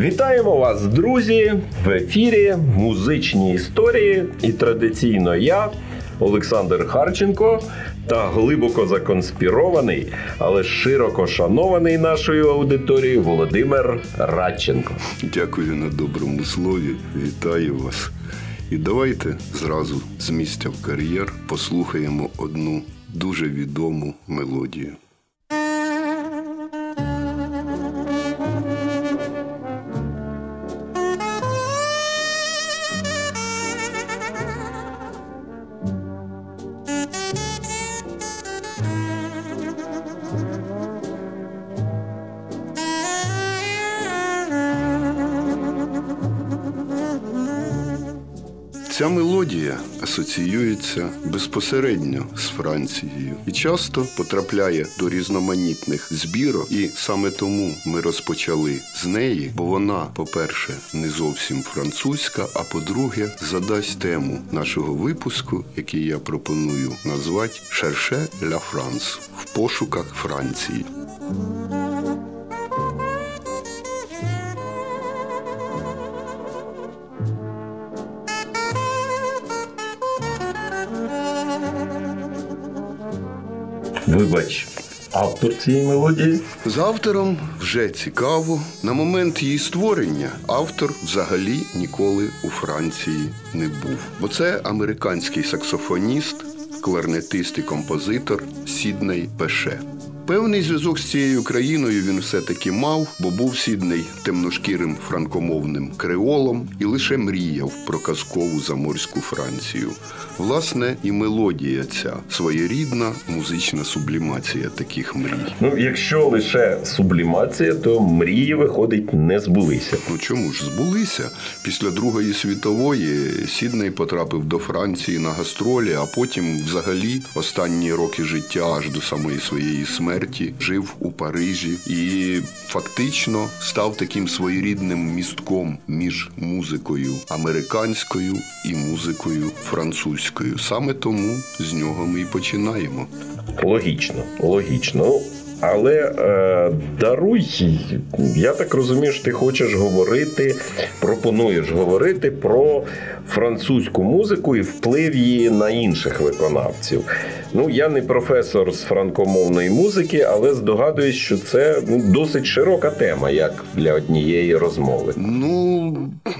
Вітаємо вас, друзі! В ефірі музичні історії. І традиційно я, Олександр Харченко, та глибоко законспірований, але широко шанований нашою аудиторією Володимир Радченко. Дякую на доброму слові. Вітаю вас. І давайте зразу з місця в кар'єр послухаємо одну дуже відому мелодію. Ця асоціюється безпосередньо з Францією і часто потрапляє до різноманітних збірок. І саме тому ми розпочали з неї, бо вона, по-перше, не зовсім французька, а по-друге, задасть тему нашого випуску, який я пропоную назвати Шерше ля Франс в пошуках Франції. Вибач, автор цієї мелодії. З автором вже цікаво. На момент її створення автор взагалі ніколи у Франції не був. Бо це американський саксофоніст, кларнетист і композитор Сідней Пеше. Певний зв'язок з цією країною він все-таки мав, бо був сідний темношкірим франкомовним креолом і лише мріяв про казкову заморську Францію. Власне, і мелодія ця своєрідна музична сублімація таких мрій. Ну, якщо лише сублімація, то мрії виходить не збулися. Ну чому ж збулися? Після Другої світової Сідней потрапив до Франції на гастролі, а потім, взагалі, останні роки життя аж до самої своєї смерті жив у Парижі і фактично став таким своєрідним містком між музикою американською і музикою французькою. Саме тому з нього ми і починаємо. Логічно, логічно. Але е, даруй, я так розумію, що ти хочеш говорити, пропонуєш говорити про французьку музику і вплив її на інших виконавців. Ну, я не професор з франкомовної музики, але здогадуюсь, що це ну, досить широка тема, як для однієї розмови. Ну,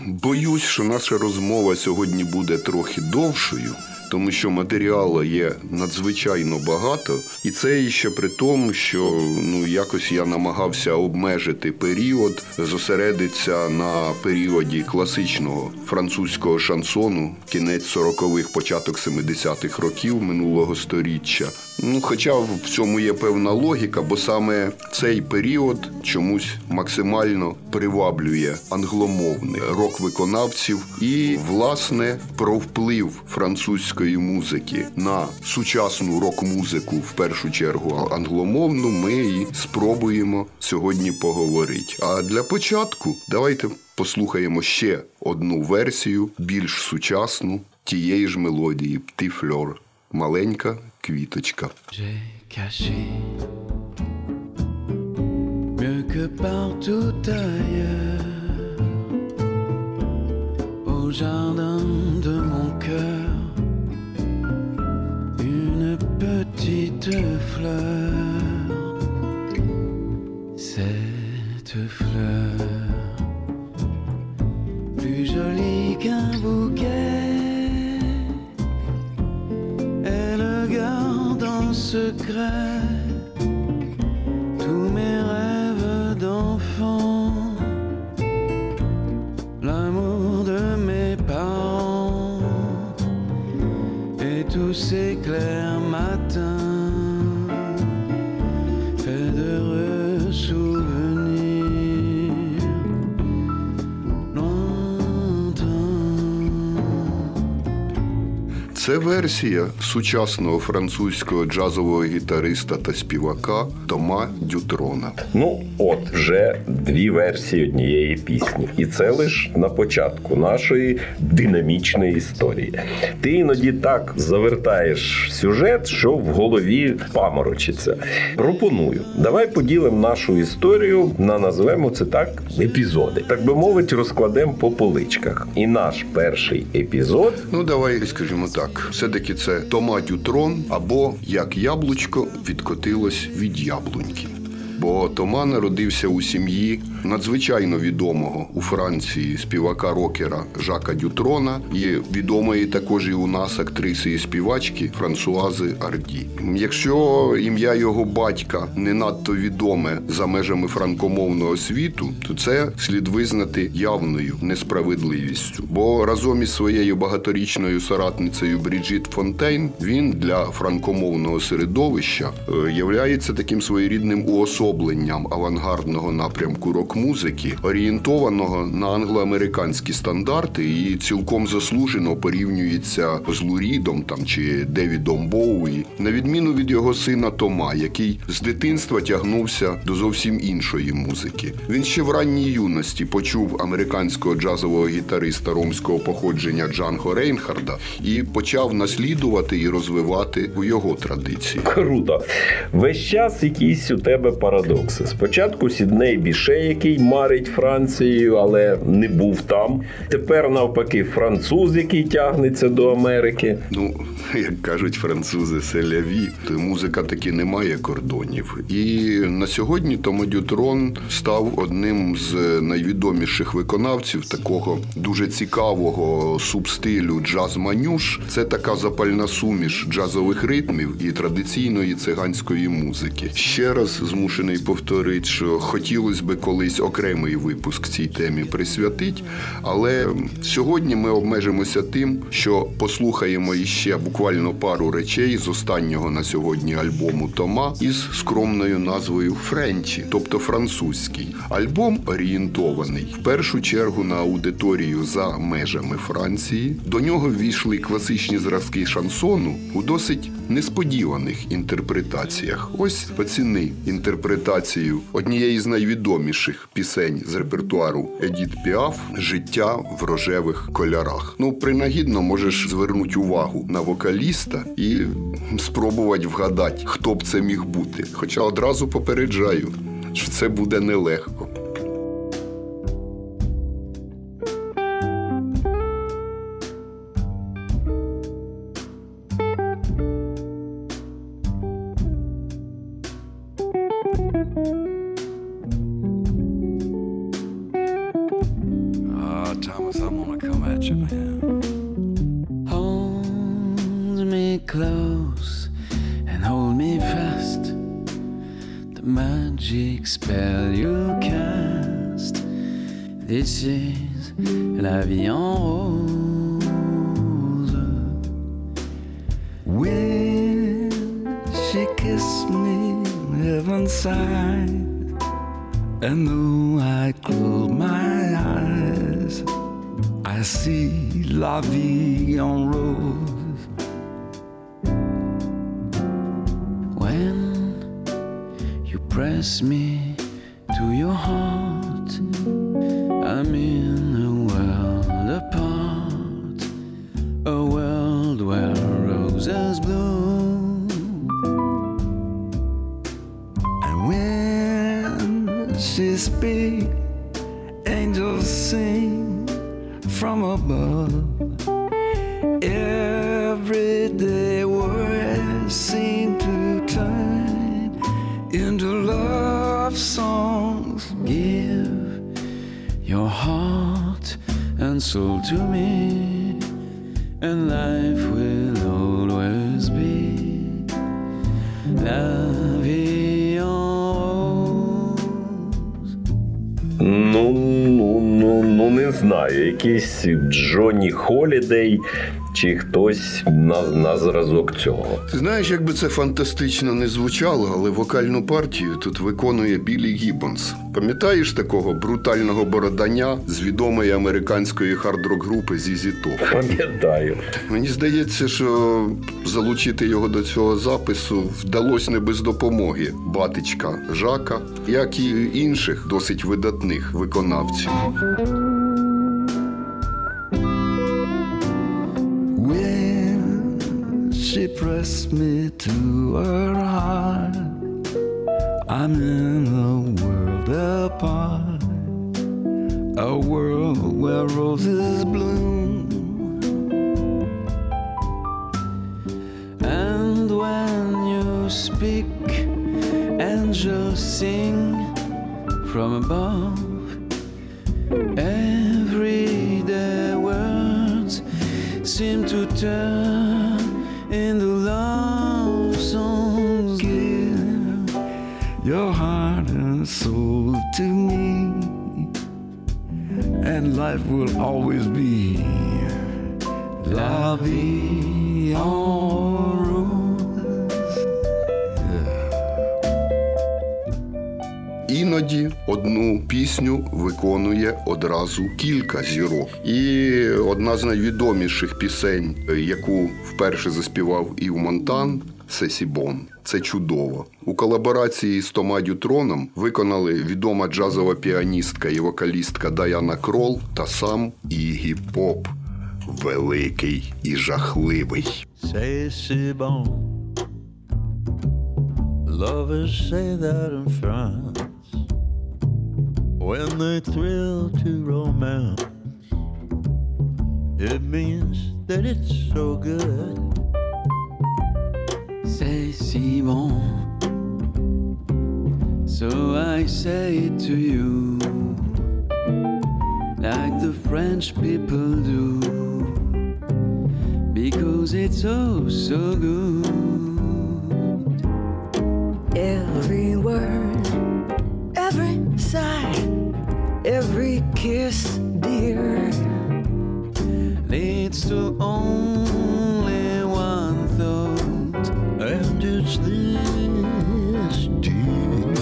боюсь, що наша розмова сьогодні буде трохи довшою. Тому що матеріалу є надзвичайно багато, і це ще при тому, що ну якось я намагався обмежити період, зосередитися на періоді класичного французького шансону, кінець 40-х, початок 70-х років минулого сторіччя. Ну, хоча в цьому є певна логіка, бо саме цей період чомусь максимально приваблює англомовних рок-виконавців і, власне, про вплив французької музики на сучасну рок-музику, в першу чергу англомовну, ми і спробуємо сьогодні поговорити. А для початку давайте послухаємо ще одну версію, більш сучасну тієї ж мелодії Птифльор. Маленька квіточка. Partout ailleurs au jardin de mon cœur petite fleur. Cette fleur plus jolie qu'un bouquet. Elle garde en secret Це версія сучасного французького джазового гітариста та співака Тома Дютрона. Ну, от вже дві версії однієї пісні, і це лише на початку нашої динамічної історії. Ти іноді так завертаєш сюжет, що в голові паморочиться. Пропоную, давай поділимо нашу історію на назвемо це так епізоди. Так би мовити, розкладемо по поличках. І наш перший епізод Ну, давай скажімо так, все-таки це Тома трон, або як яблучко відкотилось від яблуньки. Бо Тома народився у сім'ї надзвичайно відомого у Франції співака рокера Жака Дютрона і відомої також і у нас актриси і співачки Франсуази Арді. Якщо ім'я його батька не надто відоме за межами франкомовного світу, то це слід визнати явною несправедливістю. Бо разом із своєю багаторічною соратницею Бріджіт Фонтейн він для франкомовного середовища е, являється таким своєрідним уособленням авангардного напрямку рок-музики, орієнтованого на англоамериканські стандарти, і цілком заслужено порівнюється з Лурідом там чи Девідом Боуї, на відміну від його сина Тома, який з дитинства тягнувся до зовсім іншої музики. Він ще в ранній юності почув американського джазового гітариста ромського походження Джанго Рейнхарда і почав наслідувати і розвивати у його традиції. Круто. Весь час якісь у тебе парадокси. Спочатку Сідней Біше, який марить Францією, але не був там. Тепер, навпаки, француз, який тягнеться до Америки. Ну, як кажуть французи, селяві, то музика таки не має кордонів. І на сьогодні Томо Дютрон став одним з найвідоміших виконавців такого дуже цікавого субстилю джаз-манюш. Це така запальна суміш джазових ритмів і традиційної циганської музики. Ще раз змушений повторити, що хотілося би колись окремий випуск цій темі присвятити, але сьогодні ми обмежимося тим, що послухаємо іще буквально пару речей з останнього на сьогодні альбому Тома із скромною назвою Френчі, тобто французький. Альбом орієнтований в першу чергу на аудиторію за межами Франції. До нього ввійшли класичні зразки шансону у досить несподіваних інтерпретаціях. Ось оціни інтерпретацію однієї з найвідоміших пісень з репертуару Едіт Піаф Життя в рожевих кольорах. Ну, принагідно можеш звернути увагу на вокаліста і спробувати вгадати, хто б це міг бути. Хоча одразу попереджаю, що це буде нелегко. A world where roses bloom. And when she speaks, angels sing from above. Everyday words seem to turn into love songs. Give your heart and soul to me, and life will always be la. Ну, ну, ну, ну не знаю. Якийсь Джонні Холідей чи хтось на, на зразок цього. Ти знаєш, якби це фантастично не звучало, але вокальну партію тут виконує Білі Гіббонс. Пам'ятаєш такого брутального бороданя з відомої американської хард-рок групи ZZ Top? Пам'ятаю. Мені здається, що залучити його до цього запису вдалося не без допомоги батечка Жака, як і інших досить видатних виконавців. Pressed me to her heart, I'm in a world apart, a world where roses bloom. And when you speak, angels sing from above. Everyday words seem to turn into love songs. Give your heart and soul to me, and life will always be la vie en Іноді одну пісню виконує одразу кілька зірок. І одна з найвідоміших пісень, яку вперше заспівав Ів Монтан. Сесі Бон. Це чудово. У колаборації з Тома Дютроном виконали відома джазова піаністка і вокалістка Даяна Крол та сам Ігі Поп. Великий і жахливий. Bon. Lovers say that in France when they thrill to romance. It means that it's so good. C'est si bon. So I say it to you, like the French people do, because it's oh so good. Every word, every kiss, dear. Leads to only one thought. And it's this, dear.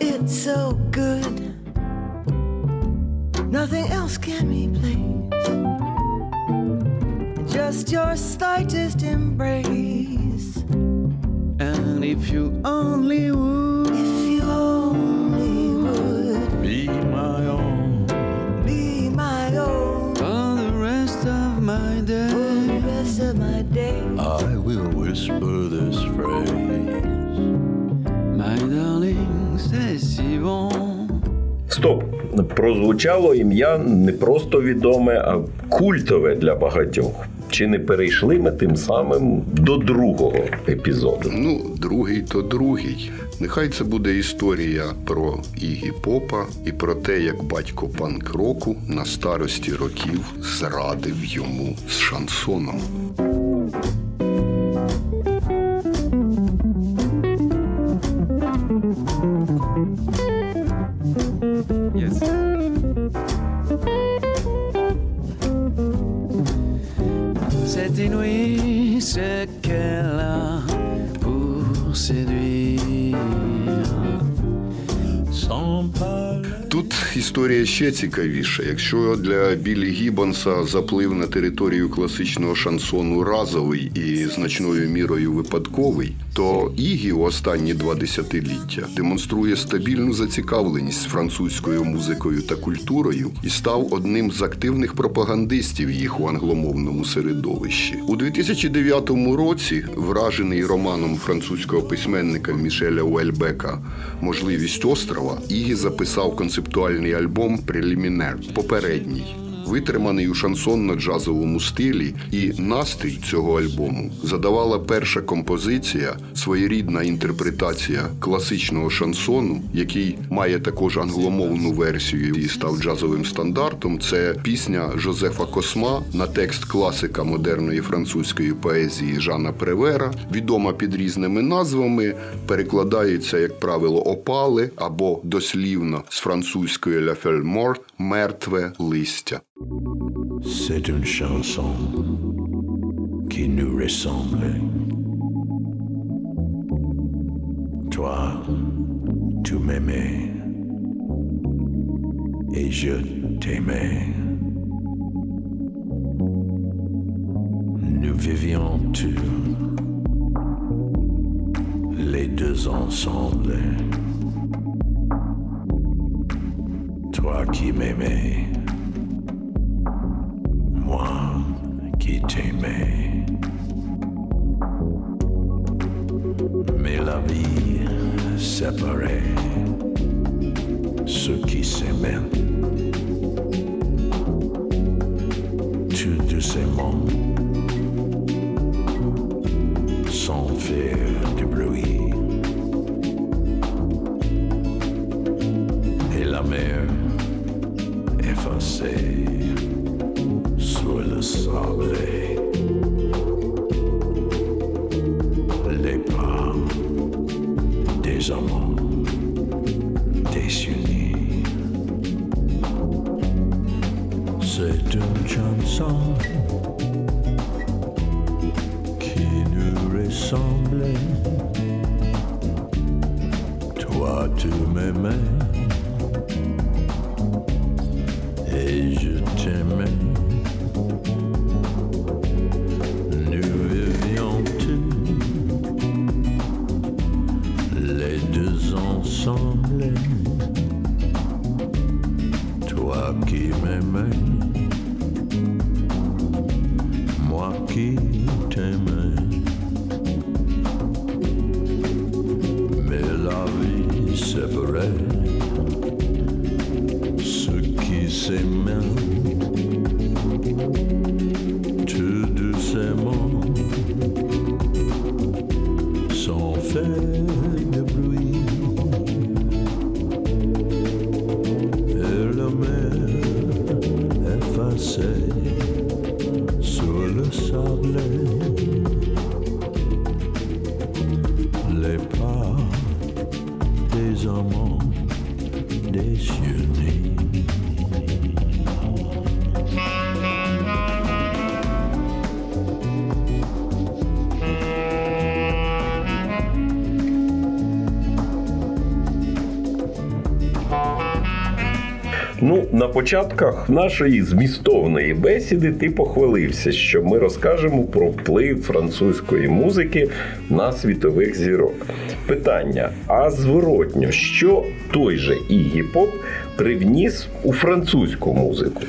It's so good. Nothing else can replace. Just your slightest embrace. And if you only would Прозвучало ім'я не просто відоме, а культове для багатьох. Чи не перейшли ми тим самим до другого епізоду? Ну, другий то другий. Нехай це буде історія про Ігі Попа і про те, як батько панк-року на старості років зрадив йому з шансоном. Ще цікавіша. Якщо для Білі Гіббонса заплив на територію класичного шансону разовий і значною мірою випадковий, то Ігі у останні два десятиліття демонструє стабільну зацікавленість французькою музикою та культурою і став одним з активних пропагандистів їх у англомовному середовищі. У 2009 році, вражений романом французького письменника Мішеля Уельбека Можливість острова, Ігі записав концептуальний альбом Прелімінер попередній. Витриманий у шансонно-джазовому стилі, і настрій цього альбому задавала перша композиція, своєрідна інтерпретація класичного шансону, який має також англомовну версію і став джазовим стандартом. Це пісня Жозефа Косма на текст класика модерної французької поезії Жана Превера, відома під різними назвами, перекладається, як правило, опали або дослівно з французької «La morte» мертве листя. C'est une chanson qui nous ressemblait. Toi, tu m'aimais et je t'aimais. Nous vivions tous les deux ensemble. Toi qui m'aimais, moi qui t'aimais. Mais la vie séparait ceux qui s'aimaient. Tout doucement, sans faire Toi, tu m'aimais et je t'aimais. Початках нашої змістовної бесіди ти похвалився, що ми розкажемо про вплив французької музики на світових зірок. Питання: а зворотньо, що той же Ігі Поп привніс у французьку музику?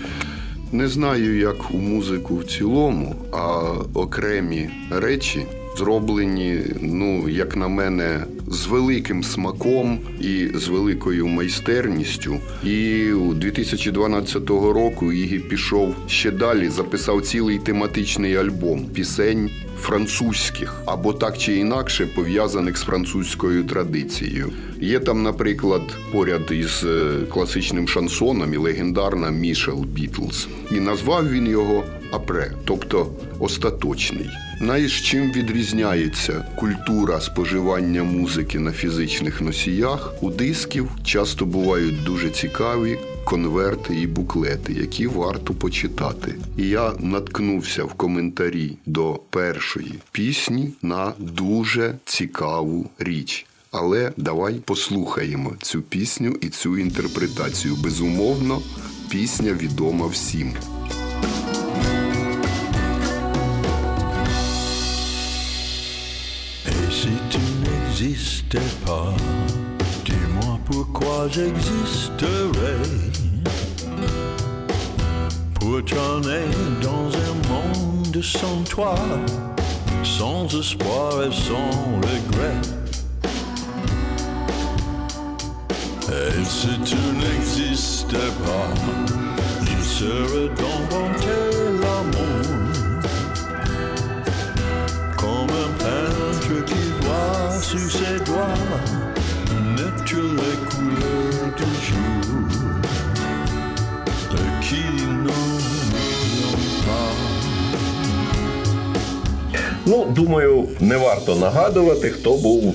Не знаю, як у музику в цілому, а окремі речі зроблені, ну, як на мене, з великим смаком і з великою майстерністю. І у 2012 року Ігі пішов ще далі, записав цілий тематичний альбом пісень французьких або так чи інакше пов'язаних з французькою традицією. Є там, наприклад, поряд із е, класичним шансоном і легендарна Мішел Бітлз. І назвав він його Апре, тобто остаточний. Знаєш, чим відрізняється культура споживання музики на фізичних носіях? У дисків часто бувають дуже цікаві конверти і буклети, які варто почитати. І я наткнувся в коментарі до першої пісні на дуже цікаву річ. Але давай послухаємо цю пісню і цю інтерпретацію. Безумовно, пісня відома всім. N'existais pas, dis-moi pourquoi j'existerais. Pour tourner dans un monde sans toi, sans espoir et sans regret. Et si tu n'existais pas, je serais dompté l'amour. Comme un peintre qui voit sur ses doigts naître les couleurs du jour Ну, думаю, не варто нагадувати, хто був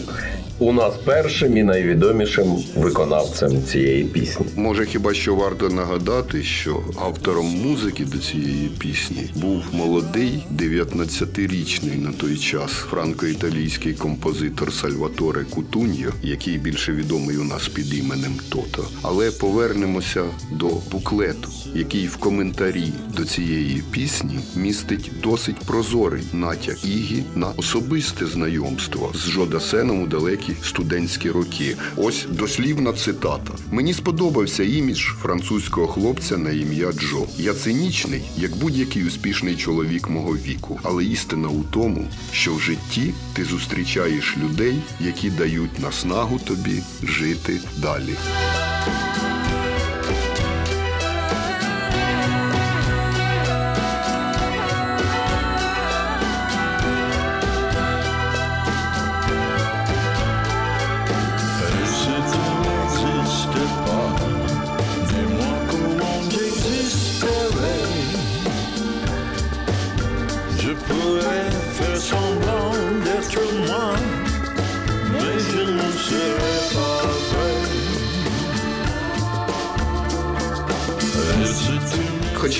у нас першим і найвідомішим виконавцем цієї пісні. Може, хіба що варто нагадати, що автором музики до цієї пісні був молодий 19-річний на той час франко-італійський композитор Сальваторе Кутуньо, який більше відомий у нас під іменем Тото. Але повернемося до буклету, який в коментарі до цієї пісні містить досить прозорий натяк Ігі на особисте знайомство з Жодасеном у далекі студентські роки. Ось дослівна цитата. Мені сподобався імідж французького хлопця на ім'я Джо. Я цинічний, як будь-який успішний чоловік мого віку. Але істина у тому, що в житті ти зустрічаєш людей, які дають наснагу тобі жити далі.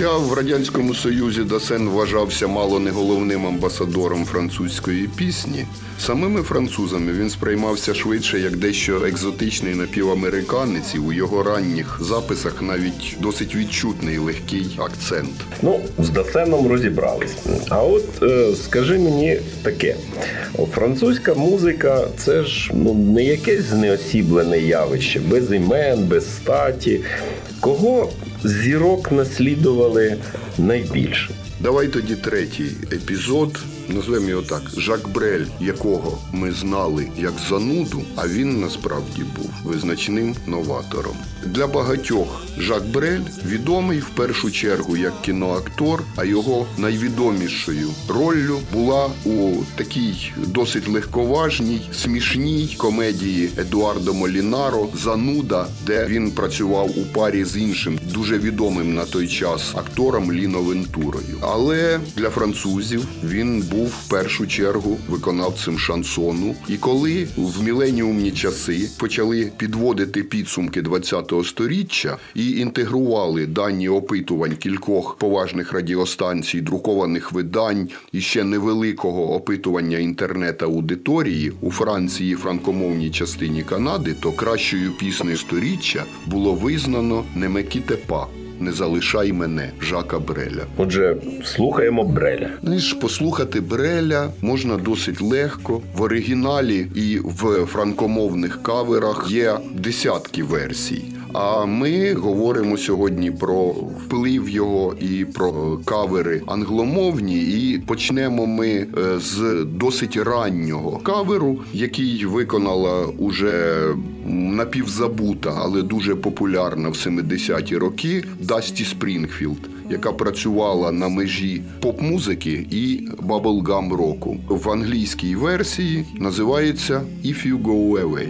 Хоча в радянському союзі Дасен вважався мало не головним амбасадором французької пісні, самими французами він сприймався швидше як дещо екзотичний напівамериканець, і у його ранніх записах навіть досить відчутний легкий акцент. Ну, з Дасеном розібрались. А от е, скажи мені таке: французька музика це ж ну, не якесь знеосіблене явище, без імен, без статі. Кого зірок наслідували найбільше? Давай тоді третій епізод. Назвемо його так: Жак Брель, якого ми знали як зануду, а він насправді був визначним новатором. Для багатьох Жак Брель відомий в першу чергу як кіноактор, а його найвідомішою роллю була у такій досить легковажній, смішній комедії Едуардо Молінаро Зануда, де він працював у парі з іншим дуже відомим на той час актором Ліно Вентурою. Але для французів він був в першу чергу виконавцем шансону. І коли в міленіумні часи почали підводити підсумки 20-го сторіччя і інтегрували дані опитувань кількох поважних радіостанцій, друкованих видань і ще невеликого опитування інтернет-аудиторії у Франції, франкомовній частині Канади, то кращою піснею сторіччя було визнано Немекітепа. Не залишай мене Жака Бреля. Отже, слухаємо Бреля. Ніж послухати Бреля можна досить легко. В оригіналі і в франкомовних каверах є десятки версій. А ми говоримо сьогодні про вплив його і про кавери англомовні. І почнемо ми е, з досить раннього каверу, який виконала уже напівзабута, але дуже популярна в 70-ті роки Дасті Спрінгфілд, яка працювала на межі поп-музики і bubblegum року. В англійській версії називається «If you go away».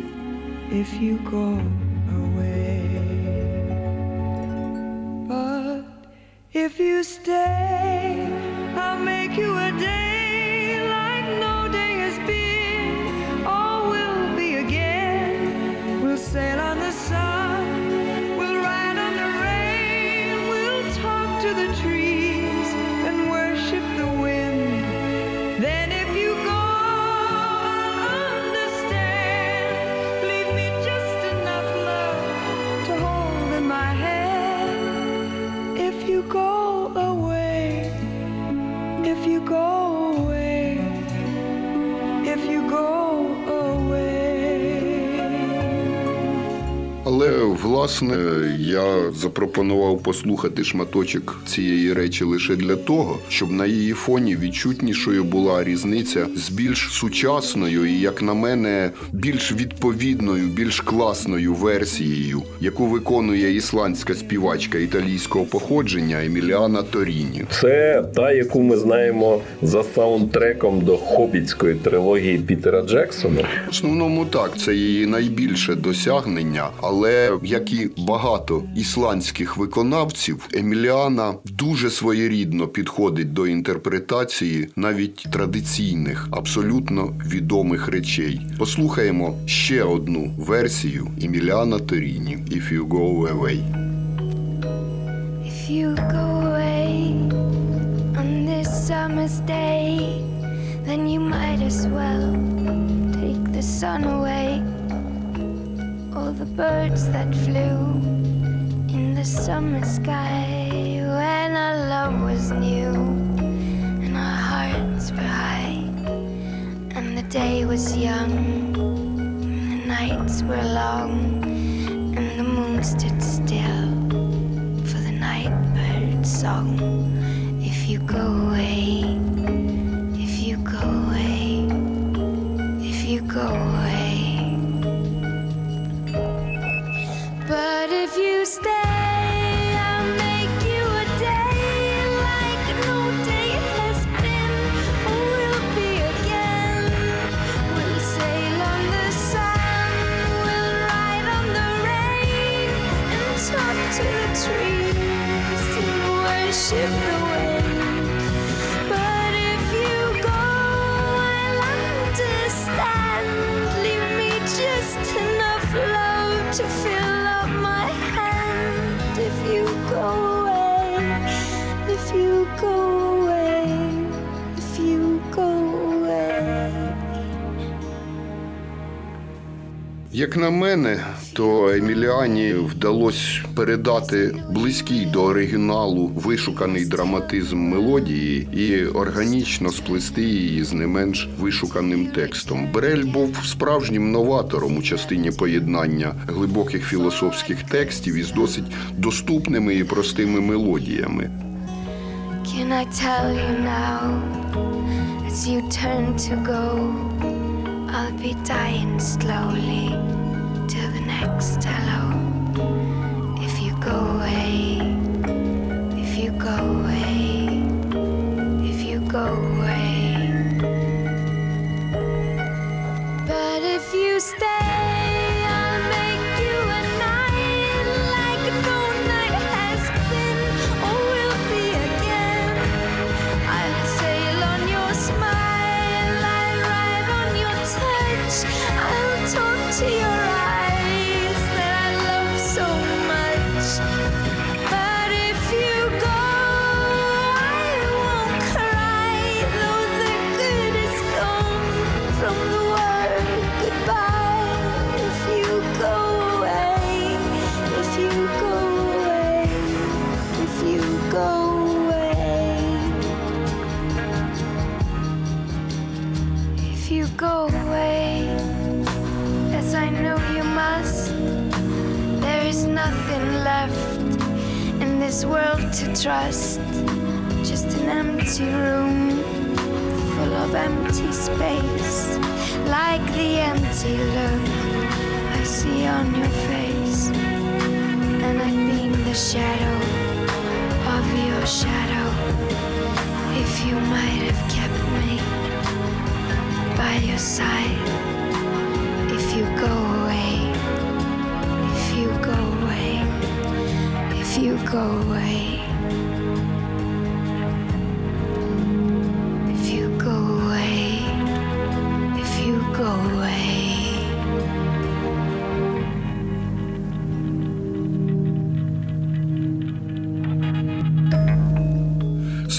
if you go you stay, I'll make you a day like no day has been. All will be again. We'll sail on власне я запропонував послухати шматочок цієї речі лише для того, щоб на її фоні відчутнішою була різниця з більш сучасною і, як на мене, більш відповідною, більш класною версією, яку виконує ісландська співачка італійського походження Еміліана Торіні. Це та, яку ми знаємо за саундтреком до хобітської трилогії Пітера Джексона. В основному так, це її найбільше досягнення, але Але як і багато ісландських виконавців, Еміліана дуже своєрідно підходить до інтерпретації навіть традиційних, абсолютно відомих речей. Послухаємо ще одну версію Еміліана Торіні «If you go away». If you go away on this summer's day, then you might as well take the sun away. All the birds that flew in the summer sky when our love was new and our hearts were high, and the day was young, and the nights were long, and the moon stood still for the night bird song. If you go away, Як на мене, то Еміліані вдалося передати близький до оригіналу вишуканий драматизм мелодії і органічно сплести її з не менш вишуканим текстом. Брель був справжнім новатором у частині поєднання глибоких філософських текстів із досить доступними і простими мелодіями. Can I tell you now, as you turn to go, I'll be dying slowly next time.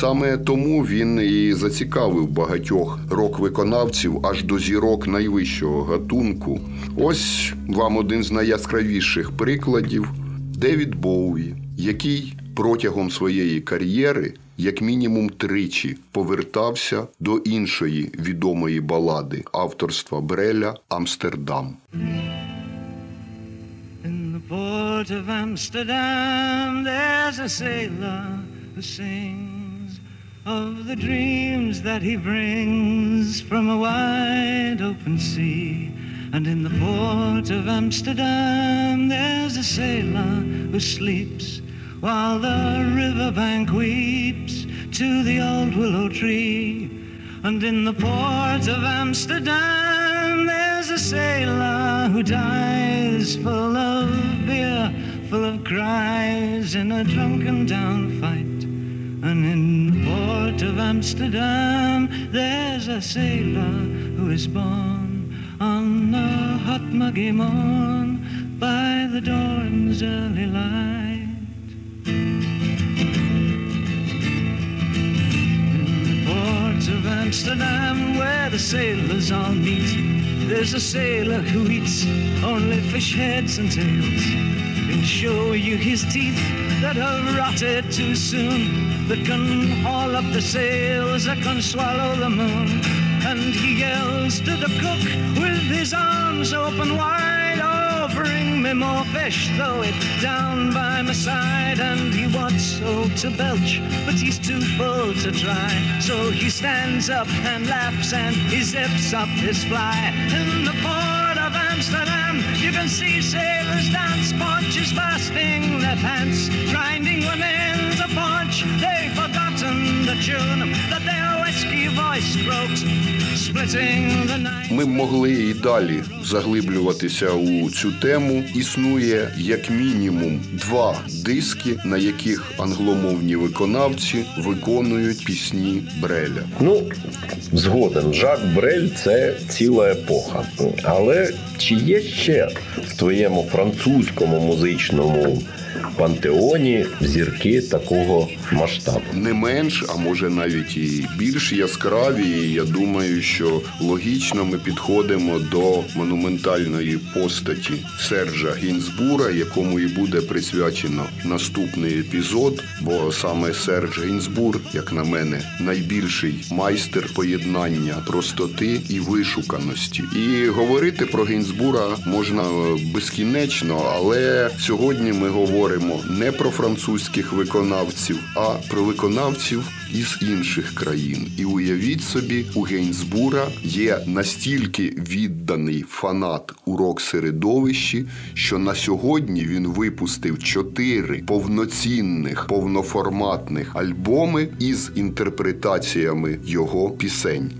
Саме тому він і зацікавив багатьох рок-виконавців аж до зірок найвищого гатунку. Ось вам один з найяскравіших прикладів Девід Боуї, який протягом своєї кар'єри, як мінімум тричі, повертався до іншої відомої балади авторства Бреля Амстердам. Port of Amsterdam, there's a sailor who sings of the dreams that he brings from a wide open sea. And in the port of Amsterdam, there's a sailor who sleeps while the riverbank weeps to the old willow tree. And in the port of Amsterdam, there's a sailor who dies full of beer, full of cries in a drunken down fight. And in the port of Amsterdam, there's a sailor who is born on a hot muggy morn by the dawn's early light. In the port of Amsterdam, where the sailors all meet, there's a sailor who eats only fish heads and tails. He'll show you his teeth that have rotted too soon, that can haul up the sails, that can swallow the moon. And he yells to the cook with his arms open wide, Oh, bring me more fish, throw it down by my side. And he wants so to belch, but he's too full to try. So he stands up and laughs and he zips up his fly. In the port of Amsterdam, you can see sailors dance. Punch is fasting their pants, grinding women's a punch. They Ми могли і далі заглиблюватися у цю тему. Існує як мінімум два диски, на яких англомовні виконавці виконують пісні Бреля. Ну, згоден, Жак Брель це ціла епоха. Але чи є ще в твоєму французькому музичному пантеоні зірки такого масштабу? Не менш, а може навіть і більш яскраві. І я думаю, що логічно ми підходимо до монументальної постаті Сержа Гінзбура, якому і буде присвячено наступний епізод. Бо саме Серж Гінзбур, як на мене, найбільший майстер поєднання простоти і вишуканості. І говорити про Гінзбура можна е, безкінечно, але сьогодні ми говоримо не про французьких виконавців, а про виконавців із інших країн. І уявіть собі, у Гейнсбура є настільки відданий фанат у рок-середовищі, що на сьогодні він випустив чотири повноцінних повноформатних альбоми із інтерпретаціями його пісень.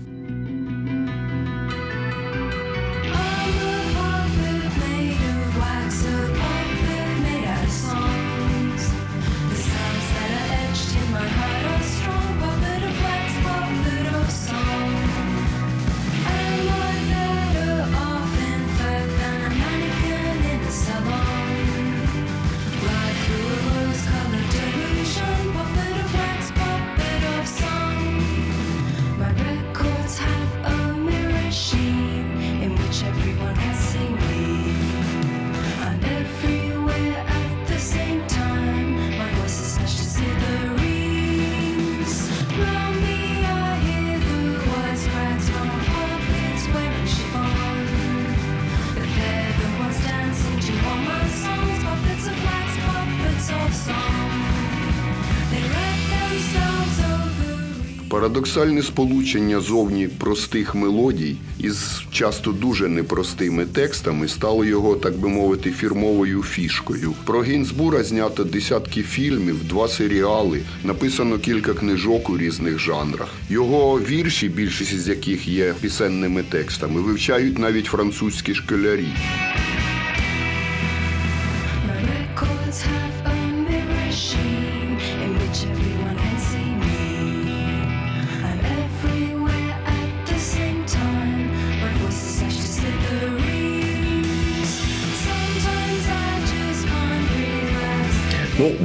Парадоксальне сполучення зовні простих мелодій із часто дуже непростими текстами стало його, так би мовити, фірмовою фішкою. Про Гінзбура знято десятки фільмів, два серіали, написано кілька книжок у різних жанрах. Його вірші, більшість з яких є пісенними текстами, вивчають навіть французькі школярі.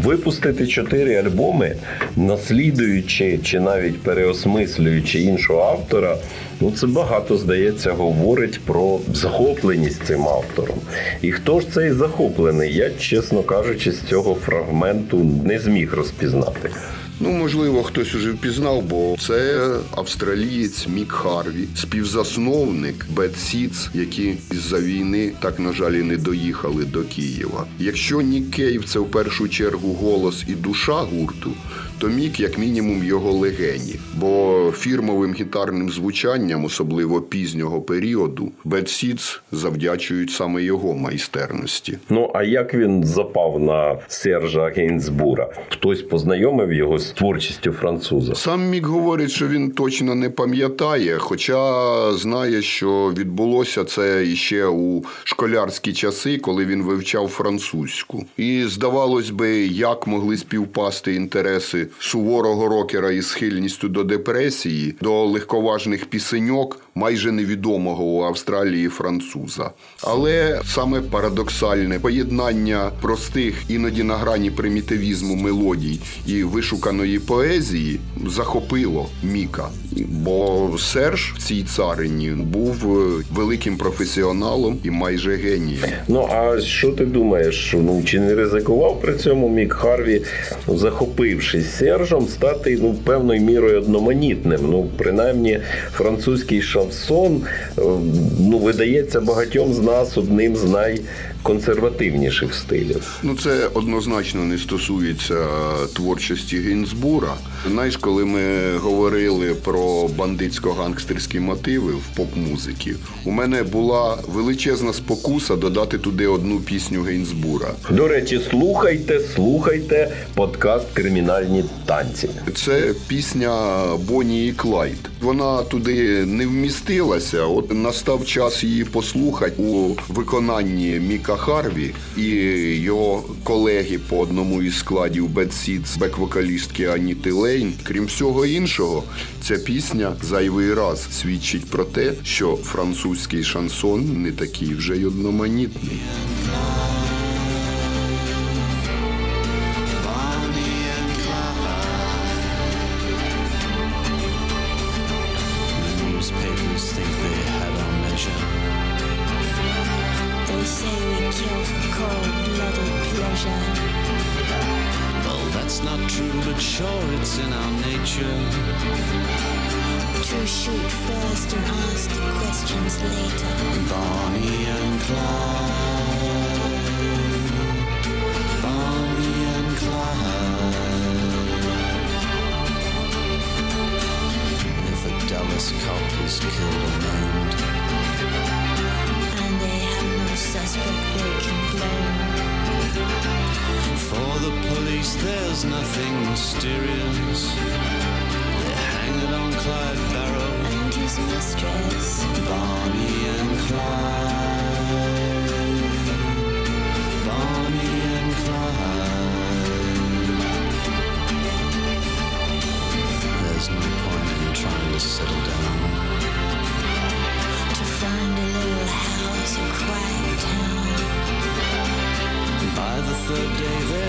Випустити чотири альбоми, наслідуючи чи навіть переосмислюючи іншого автора, ну це багато здається говорить про захопленість цим автором. І хто ж цей захоплений? Я, чесно кажучи, з цього фрагменту не зміг розпізнати. Ну, можливо, хтось уже впізнав, бо це австралієць Мік Харві, співзасновник Bad Seeds, які із-за війни так, на жаль, і не доїхали до Києва. Якщо Нік Кейв це в першу чергу голос і душа гурту, то Мік як мінімум його легені. Бо фірмовим гітарним звучанням, особливо пізнього періоду, Bad Seeds завдячують саме його майстерності. Ну а як він запав на Сержа Гейнсбура? Хтось познайомив його з творчістю француза. Сам Мік говорить, що він точно не пам'ятає, хоча знає, що відбулося це іще у школярські часи, коли він вивчав французьку. І здавалось би, як могли співпасти інтереси суворого рокера із схильністю до депресії, до легковажних пісеньок, майже невідомого у Австралії француза. Але саме парадоксальне поєднання простих, іноді на грані примітивізму мелодій і вишуканої поезії захопило Міка. Бо Серж в цій царині був е, великим професіоналом і майже генієм. Ну а що ти думаєш? Ну чи не ризикував при цьому Мік Харві, захопившись Сержем, стати ну певною мірою одноманітним? Ну, принаймні, французький шансон е, ну видається багатьом з нас одним з найконсервативніших стилів. Ну, це однозначно не стосується творчості Гінзбура. Знаєш, коли ми говорили про бандитсько-гангстерські мотиви в поп-музиці, у мене була величезна спокуса додати туди одну пісню Гейнсбура. До речі, слухайте, слухайте подкаст Кримінальні танці. Це пісня Бонні і Клайд. Вона туди не вмістилася. От настав час її послухати у виконанні Міка Харві і його колеги по одному із складів Bad Seeds, бек-вокалістки Аніти Лейн. Крім всього іншого, ця пісня зайвий раз свідчить про те, що французький шансон не такий вже й одноманітний.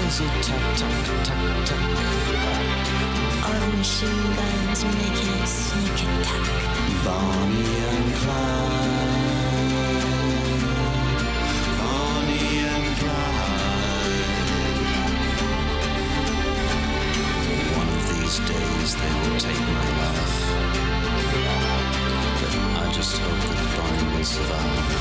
A tuck, tuck, tuck, tuck. Of machine guns making a sneak attack. Bonnie and Clyde. Bonnie and Clyde. One of these days they will take my life. But I just hope that Bonnie will survive.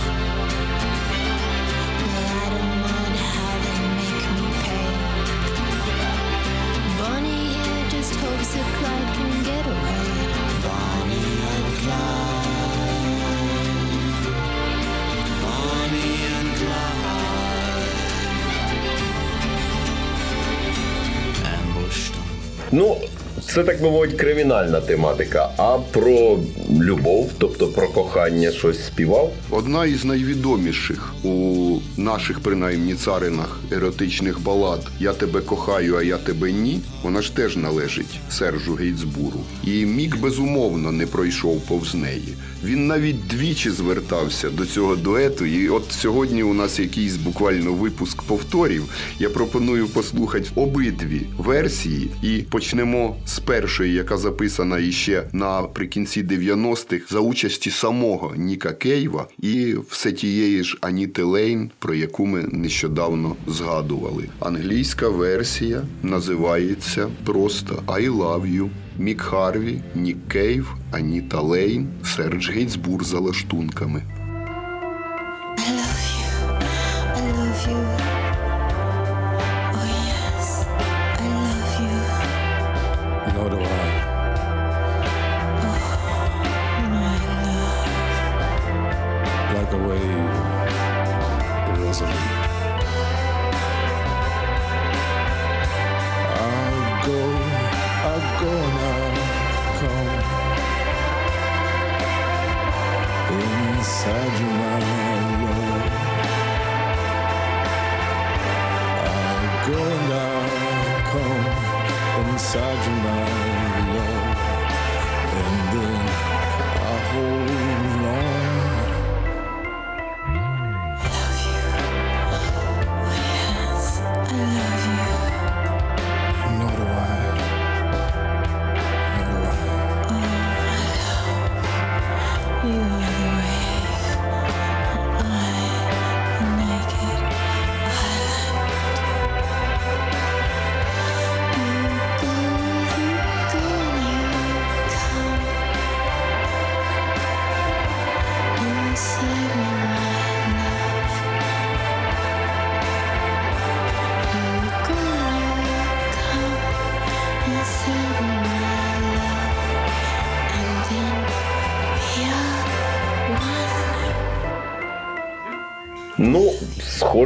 Ну, це так би мовить кримінальна тематика. А про любов, тобто про кохання, щось співав. Одна із найвідоміших у наших принаймні царинах еротичних балад Я тебе кохаю, а я тебе ні. Вона ж теж належить Сержу Гейтсбуру. І Мік безумовно не пройшов повз неї. Він навіть двічі звертався до цього дуету. І от сьогодні у нас якийсь буквально випуск повторів. Я пропоную послухати обидві версії і почнемо з першої, яка записана іще наприкінці 90-х за участі самого Ніка Кейва і все тієї ж Аніти Лейн, про яку ми нещодавно згадували. Англійська версія називається просто I love you. Мік Харві, Нік Кейв, Аніта Лейн, Сердж Генсбур за лаштунками. I love you. I love you. Oh, yes. I love you. nor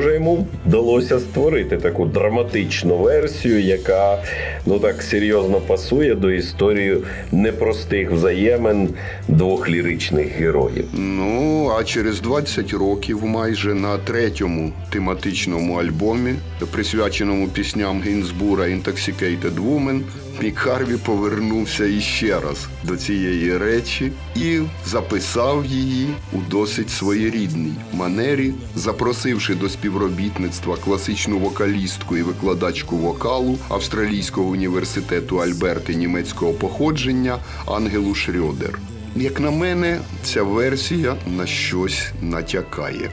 схоже, йому вдалося створити таку драматичну версію, яка ну так серйозно пасує до історії непростих взаємин двох ліричних героїв. Ну, а через 20 років, майже на третьому тематичному альбомі, присвяченому пісням Гінзбура Intoxicated Woman, Мік Харві повернувся іще раз до цієї речі і записав її у досить своєрідній манері, запросивши до співробітництва класичну вокалістку і викладачку вокалу Австралійського університету Альберти німецького походження Ангелу Шрьодер. Як на мене, ця версія на щось натякає.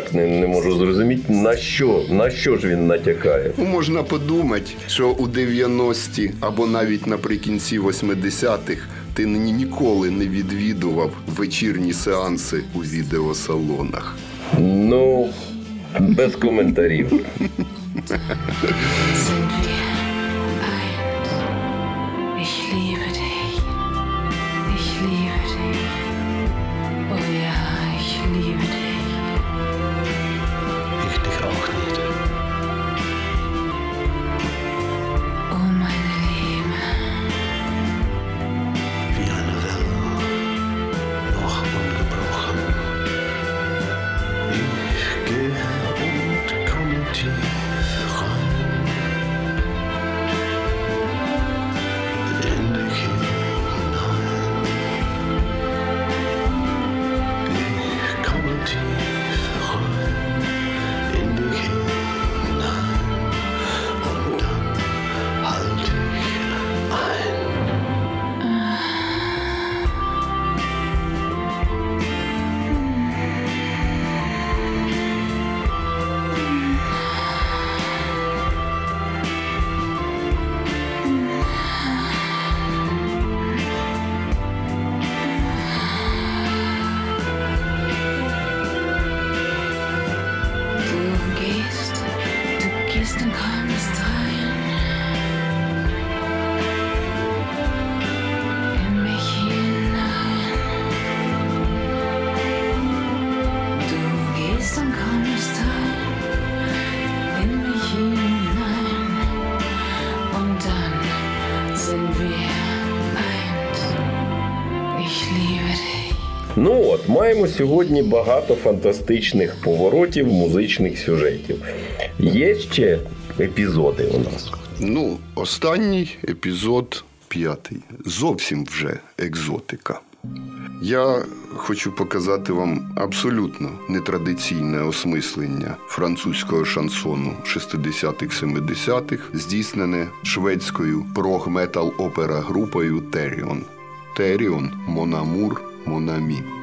Ніяк не, не можу зрозуміти, на що, на що ж він натякає. Ну, можна подумати, що у 90-ті або навіть наприкінці 80-х ти ніколи не відвідував вечірні сеанси у відеосалонах. Ну, без коментарів. Ну от, маємо сьогодні багато фантастичних поворотів, музичних сюжетів. Є ще епізоди у нас. Ну, останній епізод п'ятий. Зовсім вже екзотика. Я хочу показати вам абсолютно нетрадиційне осмислення французького шансону 60-х, 70-х, здійснене шведською прог-метал опера групою Теріон. Теріон Монамур Монамі. Toi,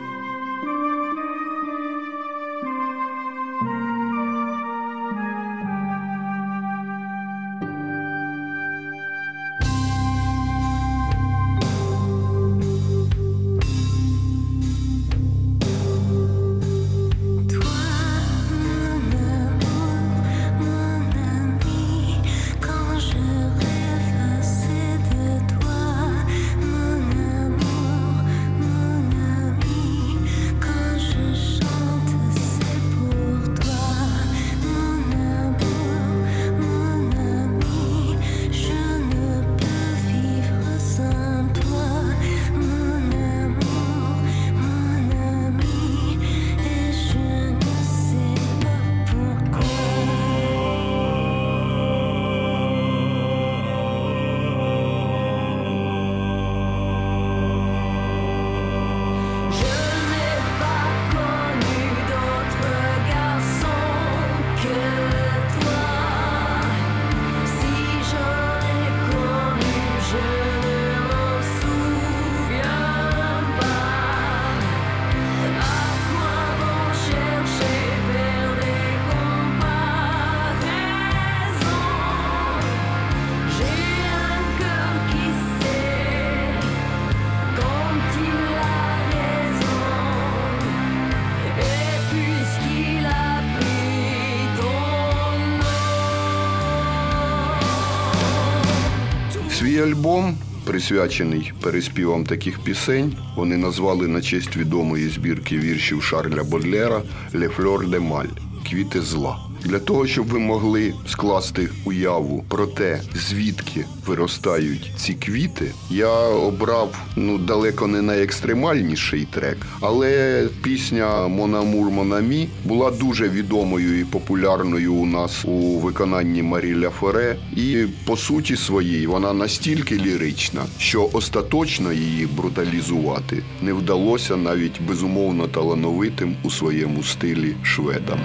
альбом, присвячений переспівам таких пісень, вони назвали на честь відомої збірки віршів Шарля Бодлера «Ле Fleur де Маль Квіти зла. Для того, щоб ви могли скласти уяву про те, звідки виростають ці квіти, я обрав ну далеко не найекстремальніший трек, але пісня Монамур Монамі була дуже відомою і популярною у нас у виконанні Маріля Форе. І по суті своїй вона настільки лірична, що остаточно її бруталізувати не вдалося навіть безумовно талановитим у своєму стилі шведам.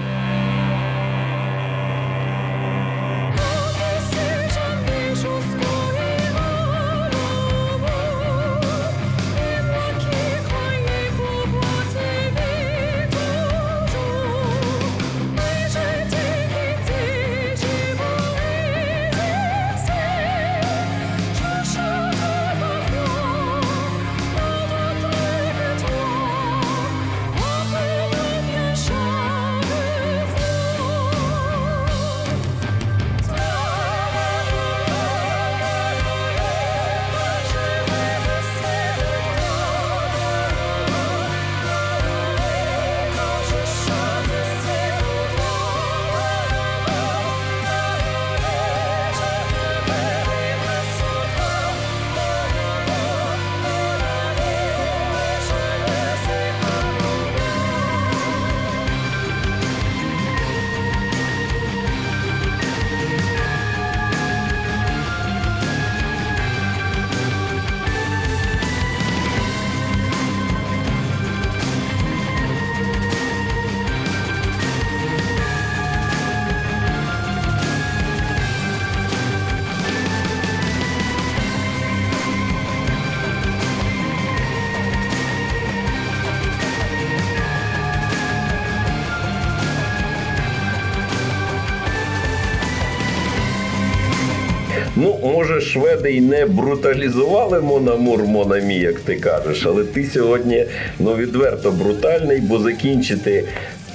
Шведи й не бруталізували Мономур Мономі, як ти кажеш, але ти сьогодні ну, відверто брутальний, бо закінчити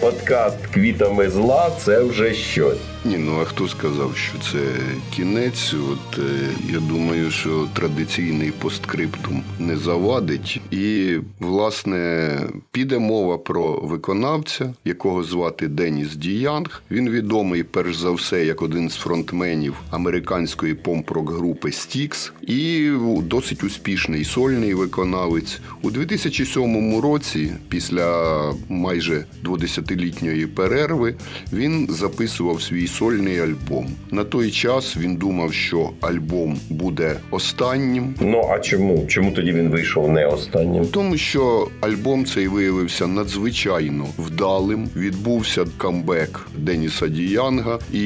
подкаст квітами зла це вже щось. Ні, ну а хто сказав, що це кінець? От е, я думаю, що традиційний посткриптум не завадить. І, власне, піде мова про виконавця, якого звати Деніс Діянг. Він відомий перш за все як один з фронтменів американської помпрок групи Стікс і досить успішний сольний виконавець. У 2007 році, після майже 20-літньої перерви, він записував свій сольний альбом. На той час він думав, що альбом буде останнім. Ну а чому? Чому тоді він вийшов не останнім? Тому що альбом цей виявився надзвичайно вдалим. Відбувся камбек Деніса Діянга, і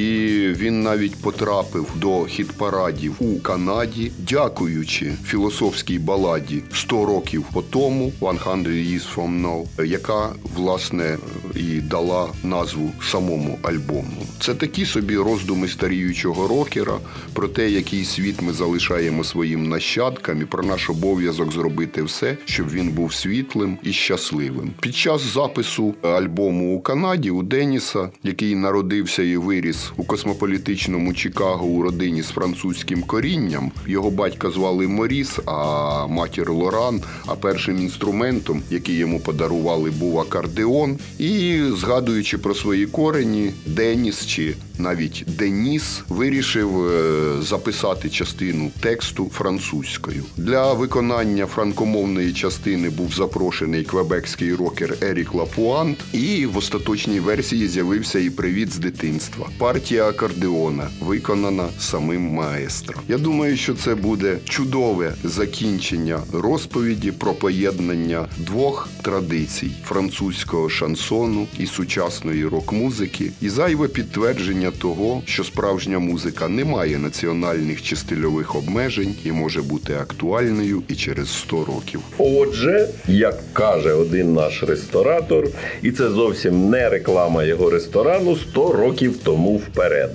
він навіть потрапив до хіт-парадів у Канаді, дякуючи філософській баладі «100 років по тому, «100 Years From Now», яка власне і дала назву самому альбому. Це такі собі роздуми старіючого рокера про те, який світ ми залишаємо своїм нащадкам, і про наш обов'язок зробити все, щоб він був світлим і щасливим. Під час запису альбому у Канаді у Деніса, який народився і виріс у космополітичному Чикаго у родині з французьким корінням, його батька звали Моріс, а матір Лоран. А першим інструментом, який йому подарували, був акордеон. І згадуючи про свої корені, Деніс чи навіть Деніс вирішив е, записати частину тексту французькою. Для виконання франкомовної частини був запрошений квебекський рокер Ерік Лапуант, і в остаточній версії з'явився і привіт з дитинства. Партія акордеона виконана самим маестро. Я думаю, що це буде чудове закінчення розповіді про поєднання двох традицій французького шансону і сучасної рок-музики, і зайве підтвердження того, що справжня музика не має національних чи стильових обмежень і може бути актуальною і через 100 років. Отже, як каже один наш ресторатор, і це зовсім не реклама його ресторану 100 років тому вперед.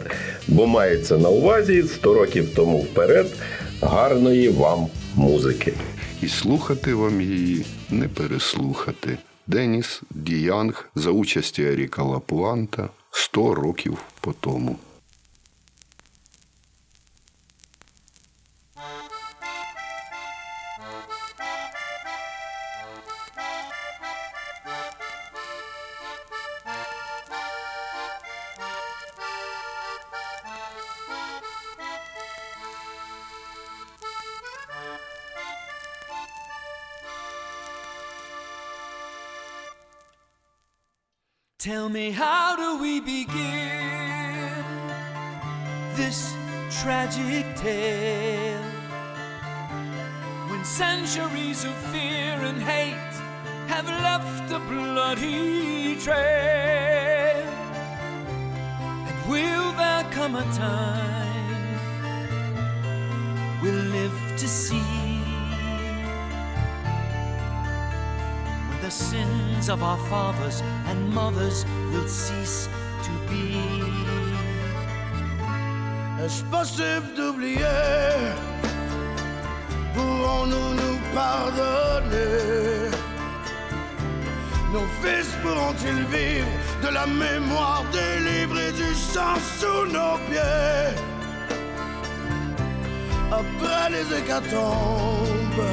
Бо мається на увазі 100 років тому вперед гарної вам музики. І слухати вам її не переслухати. Деніс Діянг за участі Еріка Лапуанта 100 років по тому. Tell me, how do we begin this tragic tale? When centuries of fear and hate have left a bloody trail. And will there come a time we'll live to see? The sins of our fathers and mothers will cease to be. Est-ce possible d'oublier? Pourrons-nous nous pardonner? Nos fils pourront-ils vivre de la mémoire et du sang sous nos pieds? Après les hécatombes,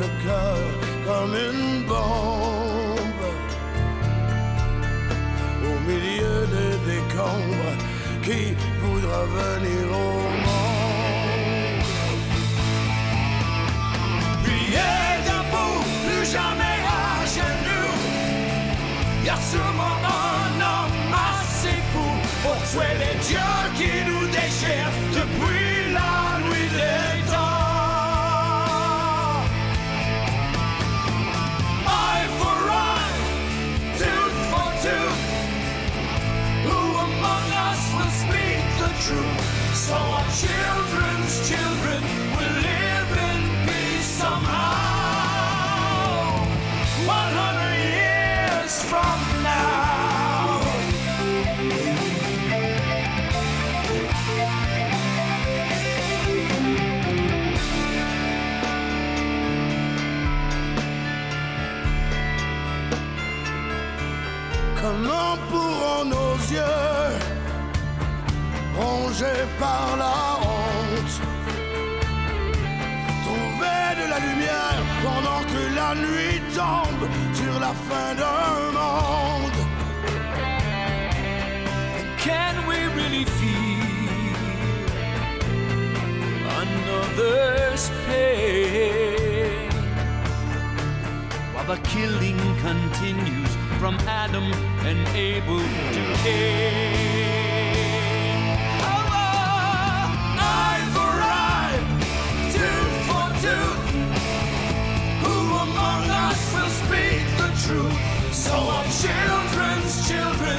le cœur comme une bombe au milieu des décombres qui voudra venir au. Rongé par la honte. Trouver de la lumière pendant que la nuit tombe sur la fin d'un monde. Can we really feel another's pain while the killing continues? from Adam and Abel to Cain. Oh, eye for eye, tooth for tooth. Who among us will speak the truth? So our children's children